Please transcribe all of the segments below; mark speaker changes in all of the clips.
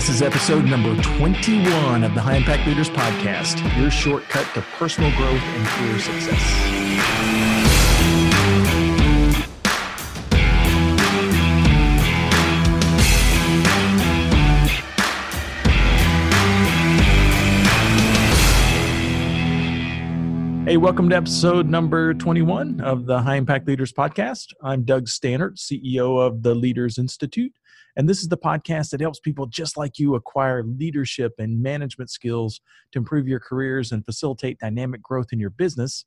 Speaker 1: This is episode number 21 of the High Impact Leaders Podcast, your shortcut to personal growth and career success. Hey, welcome to episode number 21 of the High Impact Leaders Podcast. I'm Doug Staneart, CEO of the Leaders Institute. And this is the podcast that helps people just like you acquire leadership and management skills to improve your careers and facilitate dynamic growth in your business.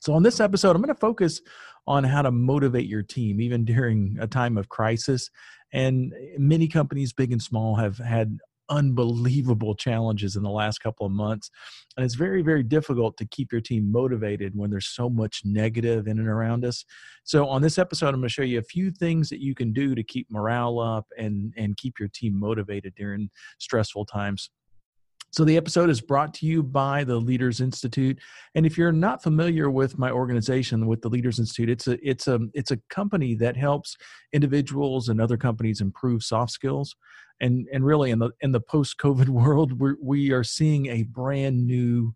Speaker 1: So, on this episode, I'm going to focus on how to motivate your team, even during a time of crisis. And many companies, big and small, have had unbelievable challenges in the last couple of months. And it's very, very difficult to keep your team motivated when there's so much negative in and around us. So, on this episode, I'm going to show you a few things that you can do to keep morale up and, and keep your team motivated during stressful times. So, the episode is brought to you by the Leaders Institute. And if you're not familiar with my organization, with the Leaders Institute, it's a it's a it's a company that helps individuals and other companies improve soft skills. And and really in the in the post covid world we we are seeing a brand new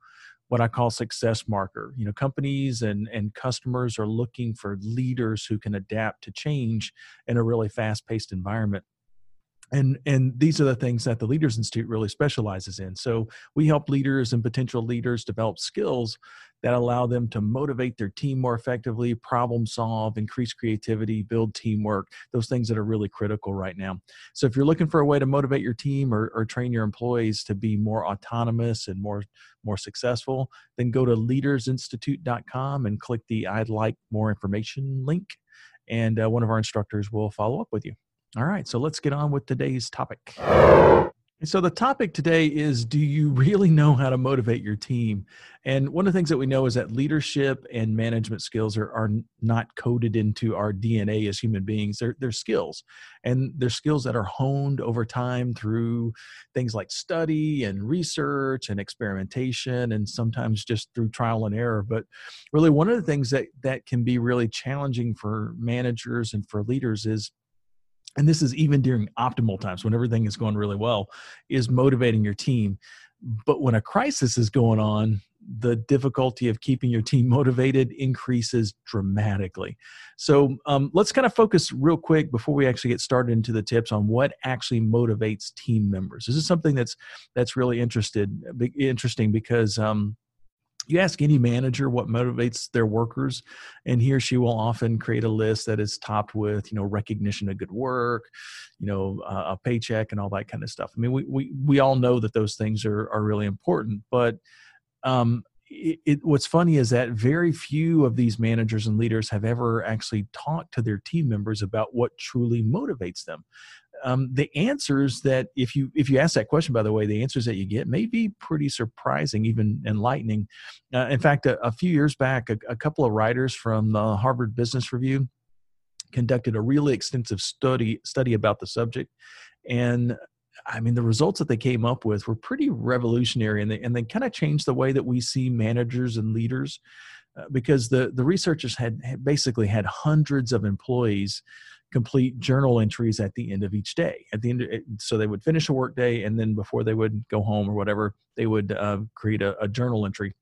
Speaker 1: what i call success marker. You know companies and and customers are looking for leaders who can adapt to change in a really fast paced environment and and these are the things that the leaders institute really specializes in. So we help leaders and potential leaders develop skills that allow them to motivate their team more effectively problem solve increase creativity build teamwork those things that are really critical right now. So if you're looking for a way to motivate your team or, or train your employees to be more autonomous and more more successful then go to leadersinstitute.com and click the i'd like more information link and uh, one of our instructors will follow up with you all right, so let's get on with today's topic. So, the topic today is Do you really know how to motivate your team? And one of the things that we know is that leadership and management skills are, are not coded into our DNA as human beings. They're, they're skills, and they're skills that are honed over time through things like study and research and experimentation, and sometimes just through trial and error. But really, one of the things that, that can be really challenging for managers and for leaders is and this is even during optimal times when everything is going really well is motivating your team. But when a crisis is going on the difficulty of keeping your team motivated increases dramatically. So um, let's kind of focus real quick before we actually get started into the tips on what actually motivates team members. This is something that's that's really interested interesting because um, you ask any manager what motivates their workers and he or she will often create a list that is topped with you know recognition of good work you know uh, a paycheck and all that kind of stuff. I mean we, we we all know that those things are are really important but um it, it, what's funny is that very few of these managers and leaders have ever actually talked to their team members about what truly motivates them um, the answers that if you if you ask that question by the way the answers that you get may be pretty surprising even enlightening. Uh, in fact a, a, few years back a, a couple of writers from the harvard business review conducted a really extensive study study about the subject. And I mean, the results that they came up with were pretty revolutionary, and they and they kind of changed the way that we see managers and leaders, uh, because the the researchers had, had basically had hundreds of employees complete journal entries at the end of each day. At the end, of, so they would finish a work day, and then before they would go home or whatever, they would uh, create a, a, journal entry.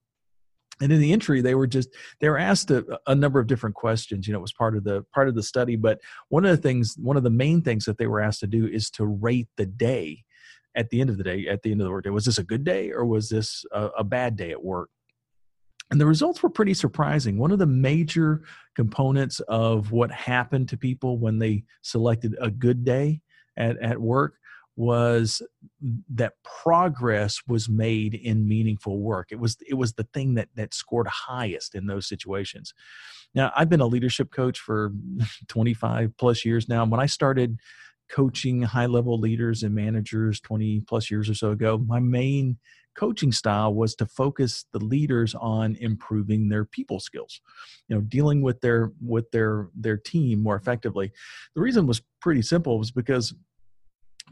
Speaker 1: And in the entry, they were just they were asked a, a, number of different questions. You know, it was part of the part of the study. But one of the things, one of the main things that they were asked to do is to rate the day at the end of the day. At the end of the workday, was this a good day or was this a, a bad day at work? And the results were pretty surprising. One of the major components of what happened to people when they selected a good day at, at work was that progress was made in meaningful work. It was it was the thing that that scored highest in those situations. Now, I've been a leadership coach for 25 plus years now. When I started coaching high level leaders and managers 20 plus years or so ago, my main coaching style was to focus the leaders on improving their people skills you know dealing with their with their their team more effectively. The reason was pretty simple was because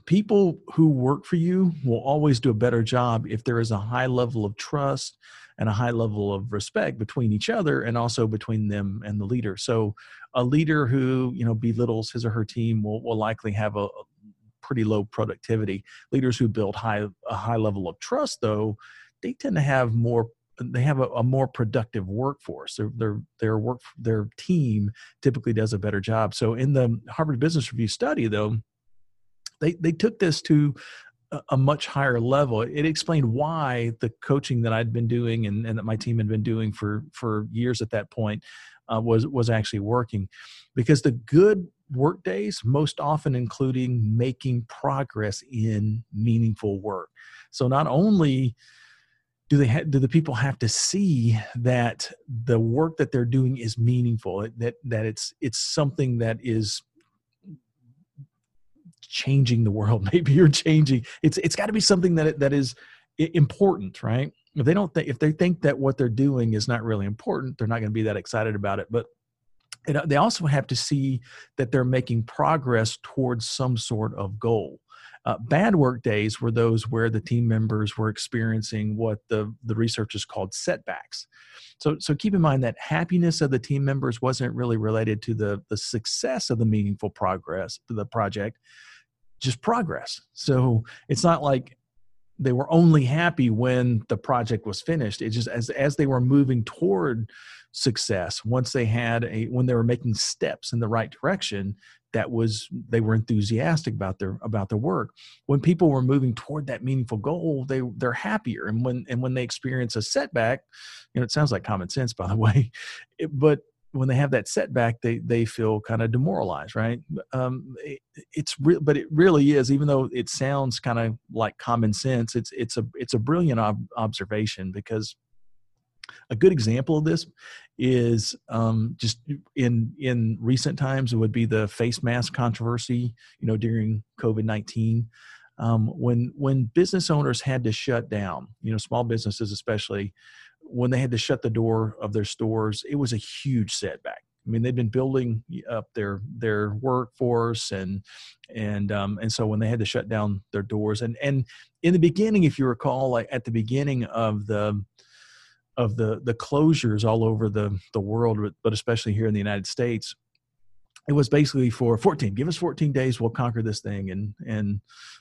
Speaker 1: people who work for you will always do a better job if there is a high level of trust and a high level of respect between each other and also between them and the leader. So a leader who you know belittles his or her team will, will likely have a pretty low productivity. Leaders who build high a high level of trust, though, they tend to have more they have a, a, more productive workforce. Their their their work their team typically does a better job. So in the Harvard Business Review study, though, they they took this to a, much higher level. It explained why the coaching that I'd been doing and, and that my team had been doing for for years at that point uh, was was actually working, because the good work days most often including making progress in meaningful work. So not only do they ha- do the people have to see that the work that they're doing is meaningful that that it's it's something that is changing the world maybe you're changing it's it's got to be something that that is important right if they don't think if they think that what they're doing is not really important they're not going to be that excited about it but it, they also have to see that they're making progress towards some sort of goal uh, bad work days were those where the team members were experiencing what the, the researchers called setbacks. So, so keep in mind that happiness of the team members wasn't really related to the, the success of the meaningful progress, the project, just progress. So it's not like they were only happy when the project was finished. It just as as they were moving toward success, once they had a when they were making steps in the right direction, that was they were enthusiastic about their about their work. When people were moving toward that meaningful goal they they're happier. And when and when they experience a setback you know it sounds like common sense by the way it, but when they have that setback they they feel kind of demoralized right? Um, it, it's real but it really is even though it sounds kind of like common sense it's it's a it's a brilliant ob- observation because a good example of this is um, just in in recent times it would be the face mask controversy you know during covid-19 um, when when business owners had to shut down you know small businesses especially when they had to shut the door of their stores it was a huge setback. I mean, they'd been building up their their workforce, and and um, and so when they had to shut down their doors, and and in the beginning, if you recall, like at the beginning of the of the the closures all over the the world, but especially here in the United States, it was basically for 14 give us 14 days we'll conquer this thing and and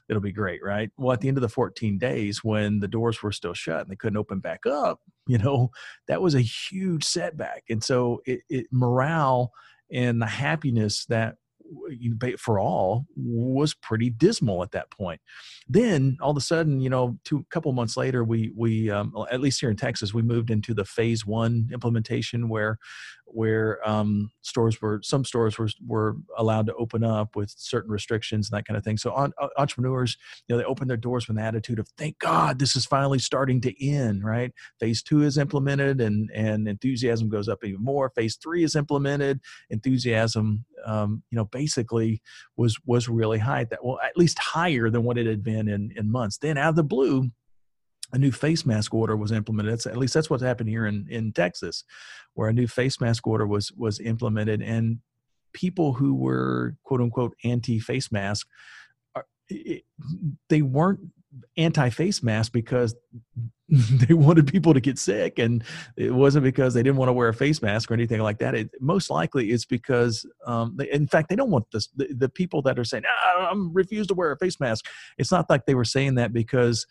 Speaker 1: it'll be great right? Well at the end of the 14 days when the doors were still shut and they couldn't open back up you know that was a huge setback. And so it, it morale and the happiness that for all was pretty dismal at that point. Then all of a sudden, you know, two couple months later, we we um, at least here in Texas, we moved into the phase one implementation where where um, stores were some stores were were allowed to open up with certain restrictions and that kind of thing. So on, uh, entrepreneurs, you know, they open their doors with an attitude of thank God this is finally starting to end. Right, phase two is implemented and and enthusiasm goes up even more. Phase three is implemented, enthusiasm, um, you know, basically was was really high. That well, at least higher than what it had been in in months. Then out of the blue a new face mask order was implemented. That's, at least that's what's happened here in, in Texas, where a new face mask order was was implemented, and people who were quote unquote anti face mask, they weren't anti face mask because they wanted people to get sick, and it wasn't because they didn't want to wear a face mask or anything like that. It, most likely, it's because, um, they, in fact, they don't want this. The, the people that are saying, ah, "I'm refuse to wear a face mask," it's not like they were saying that because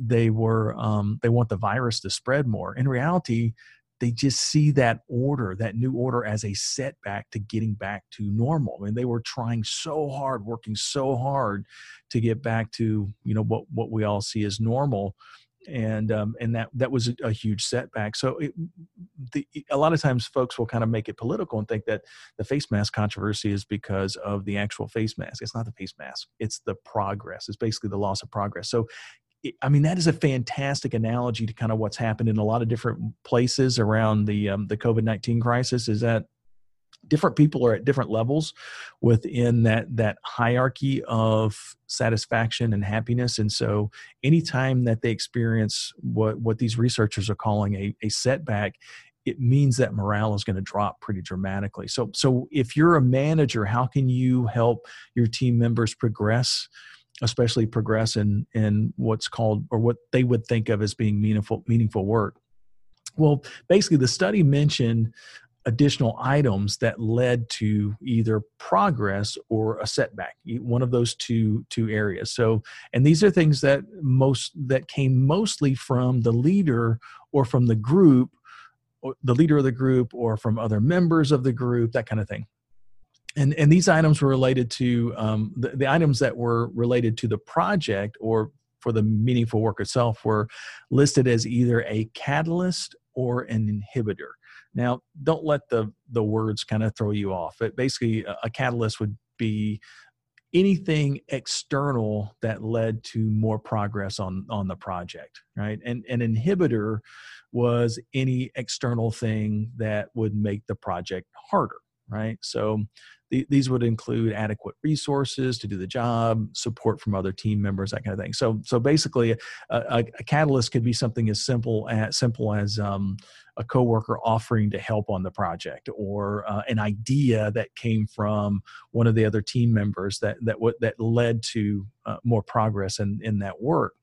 Speaker 1: they were um, they want the virus to spread more. In reality, they just see that order, that new order, as a setback to getting back to normal. I mean, they were trying so hard, working so hard to get back to you know what what we all see as normal, and um, and that that was a, huge setback. So it, the, a lot of times, folks will kind of make it political and think that the face mask controversy is because of the actual face mask. It's not the face mask; it's the progress. It's basically the loss of progress. So I mean, that is a fantastic analogy to kind of what's happened in a lot of different places around the um, the COVID nineteen crisis. Is that different people are at different levels within that that hierarchy of satisfaction and happiness, and so anytime that they experience what what these researchers are calling a, a setback, it means that morale is going to drop pretty dramatically. So so if you're a manager, how can you help your team members progress? Especially progress in in what's called or what they would think of as being meaningful meaningful work. Well basically the study mentioned additional items that led to either progress or a setback one of those two two areas. So and these are things that most that came mostly from the leader or from the group the leader of the group or from other members of the group that kind of thing and and these items were related to um, the, the items that were related to the project or for the meaningful work itself were listed as either a catalyst or an inhibitor. Now, don't let the the words kind of throw you off. It basically a, a catalyst would be anything external that led to more progress on on the project right? And an inhibitor was any external thing that would make the project harder right? So these would include adequate resources to do the job support from other team members that kind of thing. So so basically a, a, a catalyst could be something as simple as simple as um, a coworker offering to help on the project or uh, an idea that came from one of the other team members that that w- that led to uh, more progress in in that work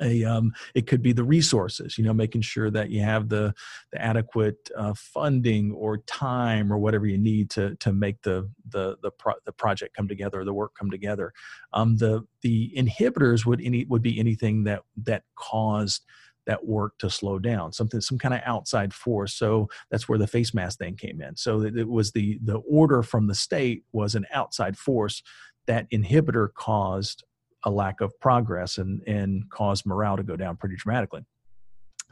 Speaker 1: a um, it could be the resources you know making sure that you have the the adequate uh, funding or time or whatever you need to to make the the the, pro- the project come together or the work come together. Um, the the inhibitors would any would be anything that that caused that work to slow down something some kind of outside force. So that's where the face mask thing came in. So it was the the order from the state was an outside force. That inhibitor caused a lack of progress and and caused morale to go down pretty dramatically.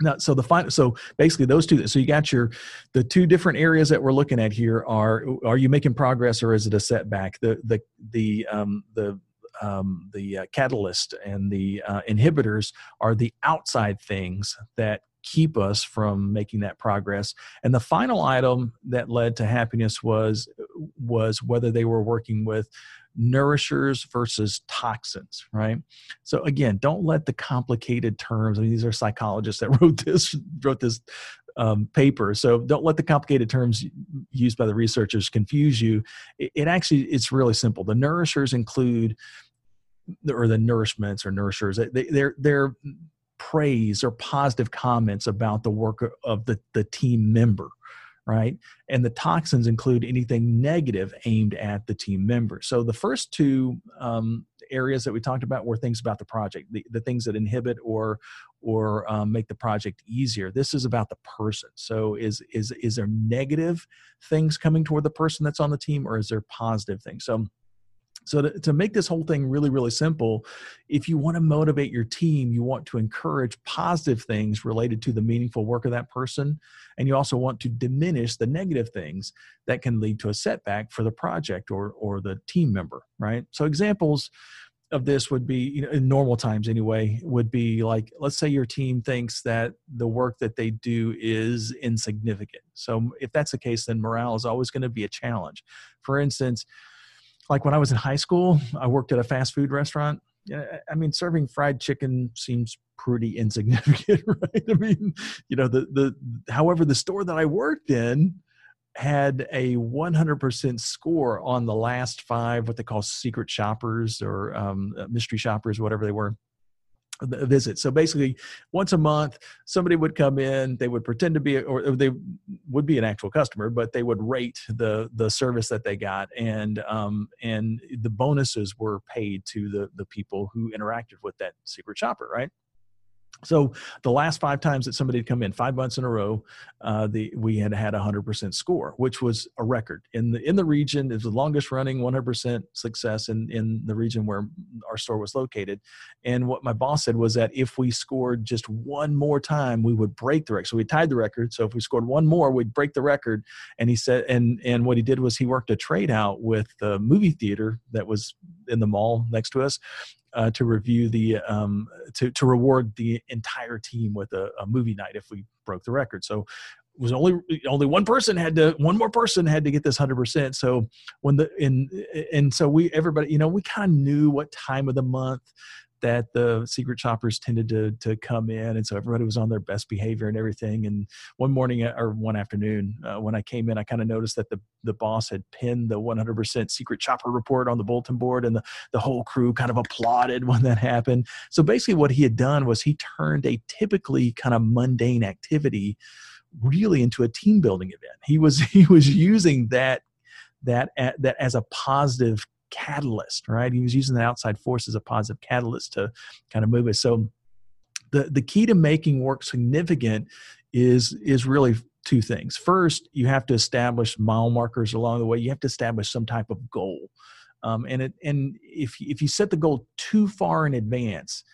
Speaker 1: Now so the final so basically those two so you got your the two different areas that we're looking at here are are you making progress or is it a setback? The the the um the um, the uh, catalyst and the uh, inhibitors are the outside things that keep us from making that progress. And the final item that led to happiness was was whether they were working with nourishers versus toxins right so again don't let the complicated terms I mean, these are psychologists that wrote this wrote this um, paper. So don't let the complicated terms used by the researchers confuse you. It, it actually it's really simple. The nourishers include, or the nourishments or nourishers. They, they're they're praise or positive comments about the work of the, the team member right? And the toxins include anything negative aimed at the team member. So the first two um, areas that we talked about were things about the project, the, the things that inhibit or or um, make the project easier. This is about the person. So is is is there negative things coming toward the person that's on the team, or is there positive things? So so to, to make this whole thing really, really simple, if you want to motivate your team, you want to encourage positive things related to the meaningful work of that person, and you also want to diminish the negative things that can lead to a setback for the project or or the team member, right? So examples of this would be you know in normal times anyway would be like let's say your team thinks that the work that they do is insignificant so if that's the case then morale is always going to be a challenge for instance like when I was in high school, I worked at a fast food restaurant. I mean, serving fried chicken seems pretty insignificant, right? I mean, you know, the the however, the store that I worked in had a 100% score on the last five what they call secret shoppers or um, mystery shoppers, whatever they were visit. So basically, once a month, somebody would come in. They would pretend to be, or they would be an actual customer, but they would rate the the service that they got, and um, and the bonuses were paid to the the people who interacted with that secret shopper, right? So the last five times that somebody had come in, five months in a row, uh, the we had had a hundred percent score, which was a record in the in the region. It was the longest running one hundred percent success in in the region where our store was located. And what my boss said was that if we scored just one more time, we would break the record. So we tied the record. So if we scored one more, we'd break the record. And he said, and and what he did was he worked a trade out with the movie theater that was in the mall next to us uh, to review the um, to to reward the entire team with a, a, movie night if we broke the record. So it was only only one person had to one more person had to get this hundred percent. So when the in and so we everybody you know we kind of knew what time of the month that the secret shoppers tended to to come in, and so everybody was on their best behavior and everything. And one morning uh, or one afternoon, uh, when I came in, I kind of noticed that the the boss had pinned the 100% secret shopper report on the bulletin board, and the the whole crew kind of applauded when that happened. So basically, what he had done was he turned a typically kind of mundane activity really into a team building event. He was he was using that that that as a positive catalyst, right? He was using the outside force as a positive catalyst to kind of move it. So the the key to making work significant is is really two things. First, you have to establish mile markers along the way. You have to establish some type of goal. Um, and it, and if if you set the goal too far in advance,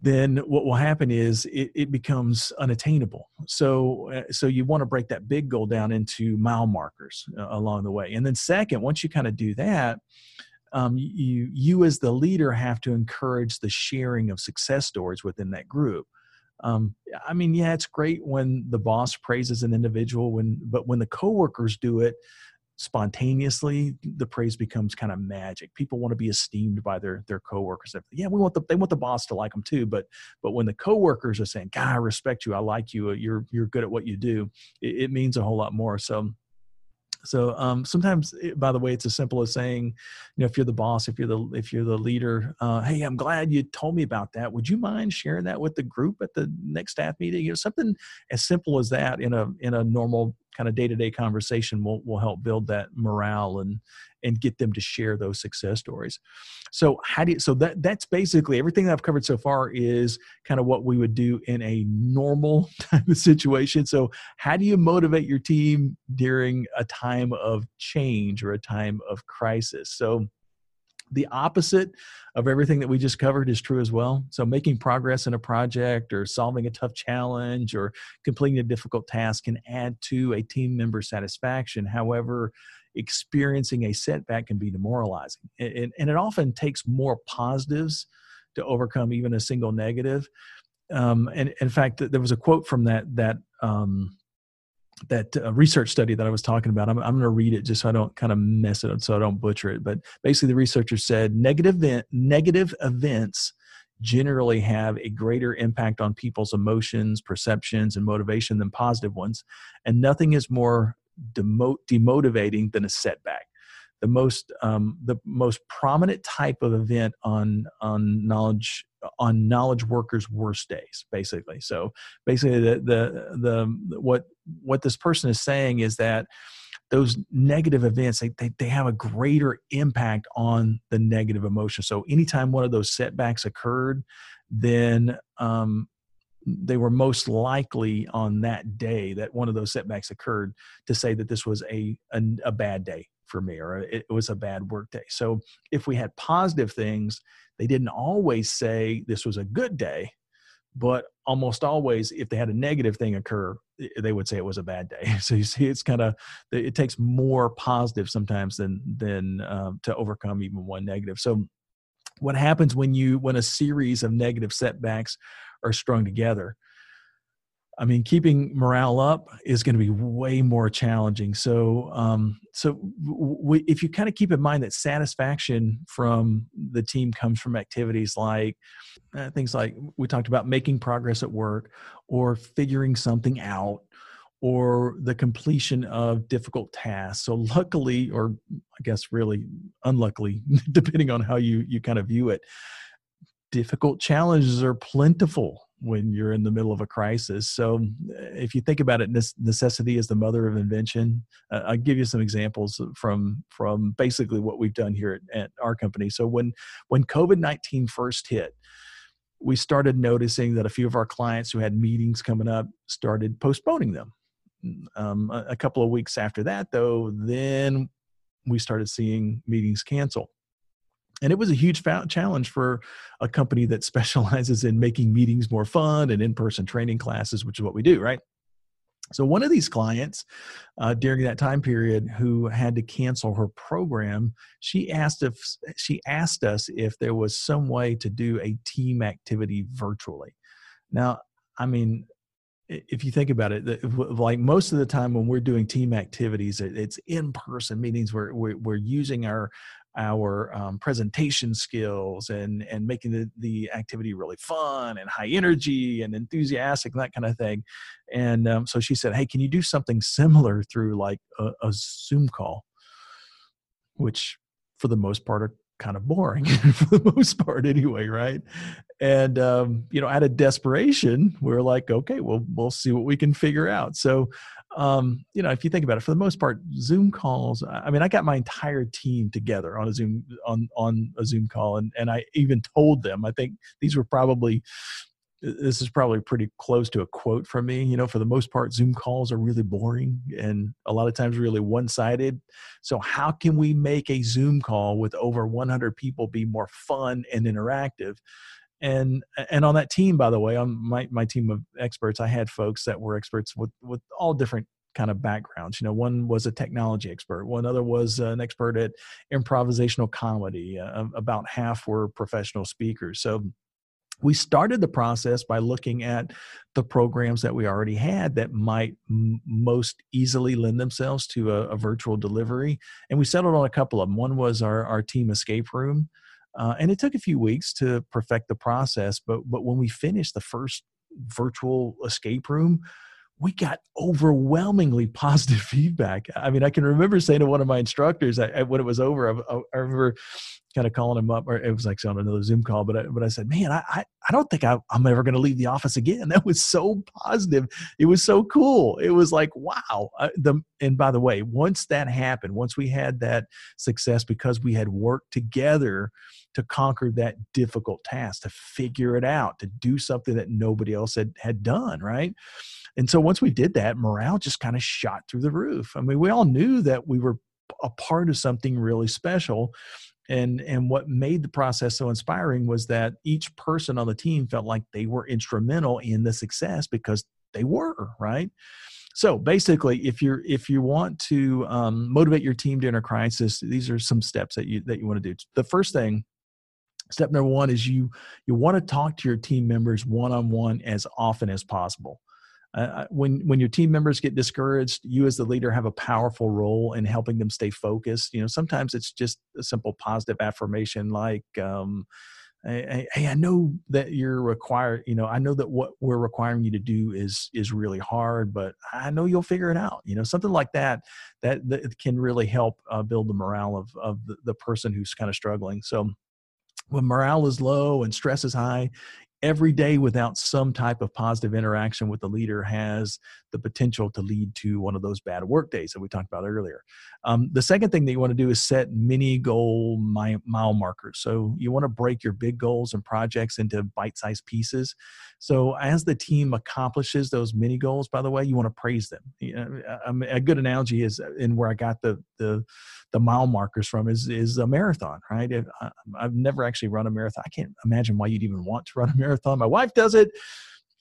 Speaker 1: then what will happen is it, it becomes unattainable. So, uh, so you want to break that big goal down into mile markers uh, along the way. And then, second, once you kind of do that, um, you you as the leader have to encourage the sharing of success stories within that group. Um, I mean, yeah, it's great when the boss praises an individual, when but when the coworkers do it, spontaneously the praise becomes kind of magic people want to be esteemed by their their coworkers yeah we want the they want the boss to like them too but but when the coworkers are saying god i respect you i like you you're you're good at what you do it, it means a whole lot more so so um, sometimes, eh, by the way, it's as simple as saying, you know, if you're the boss, if you're the if you're the leader, uh, hey, I'm glad you told me about that. Would you mind sharing that with the group at the next staff meeting? You know, something as simple as that in a in a normal kind of day-to-day conversation will, will help build that morale and and get them to share those success stories. So how do you so that that's basically everything that i've covered so far is kind of what we would do in a normal type of situation. So how do you motivate your team during a time of change or a time of crisis? So the opposite of everything that we just covered is true as well. So, making progress in a project or solving a tough challenge or completing a difficult task can add to a team member satisfaction. However, experiencing a setback can be demoralizing. And, and it often takes more positives to overcome even a single negative. Um, and in fact, there was a quote from that, that, um, that uh, research study that I was talking about. I'm, I'm going to read it just so I don't kind of mess it up, so I don't butcher it. But basically, the researcher said negative event, negative events generally have a greater impact on people's emotions, perceptions, and motivation than positive ones, and nothing is more demo- demotivating than a setback. The most um, the most prominent type of event on on knowledge on knowledge workers worst days basically. So basically the the the what what this person is saying is that those negative events they, they, they have a greater impact on the negative emotion. So anytime one of those setbacks occurred then um, they were most likely on that day that one of those setbacks occurred to say that this was a, a, a bad day for me or it was a bad work day so if we had positive things they didn't always say this was a good day, but almost always, if they had a negative thing occur, they would say it was a bad day. So you see, it's kind of it takes more positive sometimes than than um, to overcome even one negative. So what happens when you when a series of negative setbacks are strung together? I mean, keeping morale up is going to be way more challenging. So, um, so w- if you kind of keep in mind that satisfaction from the team comes from activities like uh, things like we talked about making progress at work, or figuring something out, or the completion of difficult tasks. So, luckily, or I guess really unluckily, depending on how you you kind of view it, difficult challenges are plentiful when you're in the middle of a crisis. So, if you think about it, necessity is the mother of invention. Uh, I'll give you some examples from from basically what we've done here at, at our company. So, when when COVID nineteen first hit, we started noticing that a few of our clients who had meetings coming up started postponing them. Um, a, a couple of weeks after that, though, then we started seeing meetings cancel and it was a huge challenge for a company that specializes in making meetings more fun and in-person training classes which is what we do right? So one of these clients uh, during that time period who had to cancel her program she asked if she asked us if there was some way to do a team activity virtually. Now i mean if you think about it, like most of the time when we're doing team activities, it's in-person meetings where we're, using our our um, presentation skills and and making the, the activity really fun and high energy and enthusiastic and that kind of thing. And um, so she said hey can you do something similar through like a, a zoom call? Which for the most part are kind of boring for the most part anyway right and um, you know out of desperation we are like okay well we'll see what we can figure out so um, you know if you think about it for the most part zoom calls i mean i got my entire team together on a zoom on on a zoom call and and i even told them i think these were probably this is probably pretty close to a quote from me. You know, for the most part, Zoom calls are really boring and a lot of times really one sided. So, how can we make a Zoom call with over 100 people be more fun and interactive? And and on that team, by the way, on my my team of experts, I had folks that were experts with with all different kind of backgrounds. You know, one was a technology expert, one other was an expert at improvisational comedy. Uh, about half were professional speakers. So we started the process by looking at the programs that we already had that might m- most easily lend themselves to a, a, virtual delivery and we settled on a couple of them one was our, our team escape room uh, and it took a few weeks to perfect the process but but when we finished the first virtual escape room we got overwhelmingly positive feedback. I mean, I can remember saying to one of my instructors I, when it was over, I, I, remember kind of calling him up, or it was like on another Zoom call, but I, but I said, man, I, I, I don't think I, I'm ever going to leave the office again. That was so positive. It was so cool. It was like, wow. The, and by the way, once that happened, once we had that success because we had worked together to conquer that difficult task, to figure it out, to do something that nobody else had, had done, right? And so once we did that, morale just kind of shot through the roof. I mean, we all knew that we were a part of something really special and and what made the process so inspiring was that each person on the team felt like they were instrumental in the success because they were right so basically if you're if you want to um, motivate your team during a crisis these are some steps that you that you want to do the first thing step number one is you you want to talk to your team members one-on-one as often as possible uh, when when your team members get discouraged you as the leader have a powerful role in helping them stay focused you know sometimes it's just a simple positive affirmation like um, hey, hey, I know that you're required, you know, I know that what we're requiring you to do is is really hard, but I know you'll figure it out. You know, something like that that, that can really help uh, build the morale of of the, the person who's kind of struggling. So when morale is low and stress is high, every day without some type of positive interaction with the leader has the potential to lead to one of those bad work days that we talked about earlier. Um, the second thing that you want to do is set mini goal mile markers. So you want to break your big goals and projects into bite sized pieces. So as the team accomplishes those mini goals, by the way, you want to praise them. A, good analogy is in where I got the, the, the mile markers from is, is a marathon, right? I've never actually run a marathon. I can't imagine why you'd even want to run a marathon. My wife does it.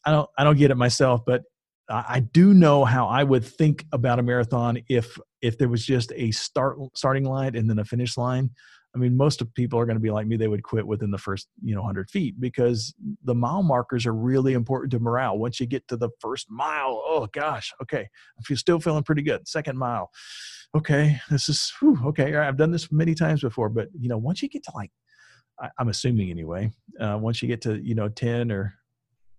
Speaker 1: I don't, I don't get it myself, but I do know how I would think about a marathon if if there was just a start starting line and then a finish line. I mean, most of people are going to be like me; they would quit within the first you know hundred feet because the mile markers are really important to morale. Once you get to the first mile, oh gosh, okay, I'm still feeling pretty good. Second mile, okay, this is whew, okay. I've done this many times before, but you know, once you get to like, I, am assuming anyway, uh, once you get to you know ten or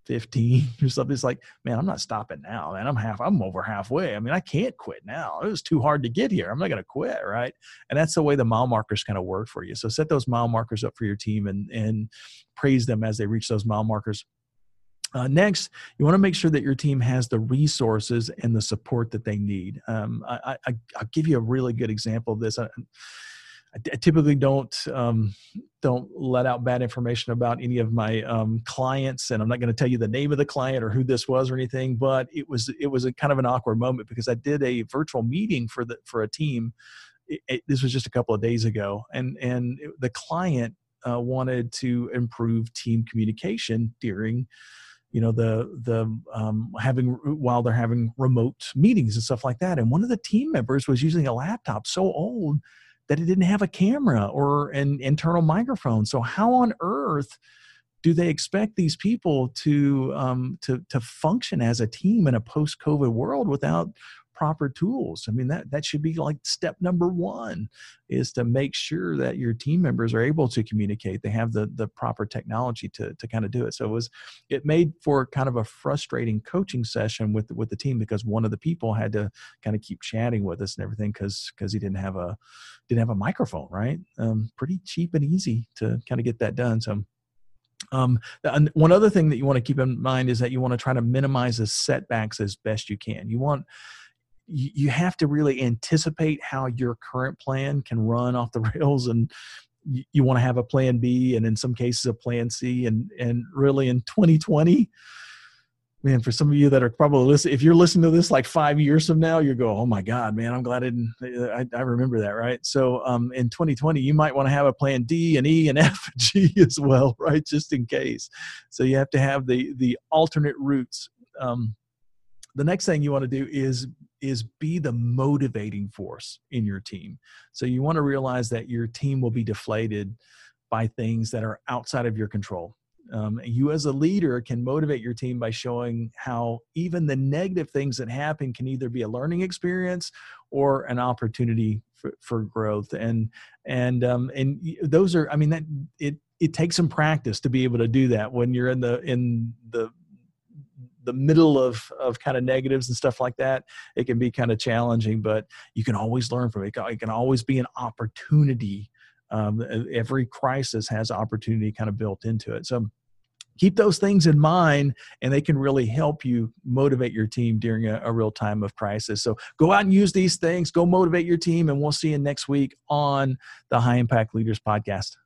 Speaker 1: 15 or something. It's like, man, I'm not stopping now, man. I'm half, I'm over halfway. I mean, I can't quit now. It was too hard to get here. I'm not going to quit. Right. And that's the way the mile markers kind of work for you. So set those mile markers up for your team and, and praise them as they reach those mile markers. Uh, next, you want to make sure that your team has the resources and the support that they need. Um, I, I, will give you a really good example of this. I, I typically don't um, don't let out bad information about any of my um, clients, and I'm not going to tell you the name of the client or who this was or anything. But it was it was a kind of an awkward moment because I did a virtual meeting for the for a team. It, it, this was just a couple of days ago, and and it, the client uh, wanted to improve team communication during you know the the um, having while they're having remote meetings and stuff like that and one of the team members was using a laptop so old that it didn't have a camera or an internal microphone. So how on earth do they expect these people to um, to to function as a team in a post-COVID world without proper tools. I mean, that, that should be like step number one is to make sure that your team members are able to communicate. They have the, the proper technology to, to kind of do it. So it was, it made for kind of a frustrating coaching session with, with the team because one of the people had to kind of keep chatting with us and everything because, because he didn't have a, didn't have a microphone, right? Um, pretty cheap and easy to kind of get that done. So, um, one other thing that you want to keep in mind is that you want to try to minimize the setbacks as best you can. You want you have to really anticipate how your current plan can run off the rails and you want to have a plan B and in some cases a plan C and and really in 2020 man for some of you that are probably listening if you're listening to this like five years from now you go oh my god man i'm glad i didn't i, I remember that right? So um, in 2020 you might want to have a plan d and e and f and g as well right just in case. So you have to have the the alternate routes um, the next thing you want to do is is be the motivating force in your team. So you want to realize that your team will be deflated by things that are outside of your control. Um, you as a leader can motivate your team by showing how even the negative things that happen can either be a learning experience or an opportunity for, for growth. And and um, and those are i mean that it it takes some practice to be able to do that when you're in the in the the middle of of kind of negatives and stuff like that it can be kind of challenging but you can always learn from it. It can always be an opportunity um, every crisis has opportunity kind of built into it. So keep those things in mind and they can really help you motivate your team during a, a, real time of crisis. So go out and use these things go motivate your team and we'll see you next week on the high impact leaders podcast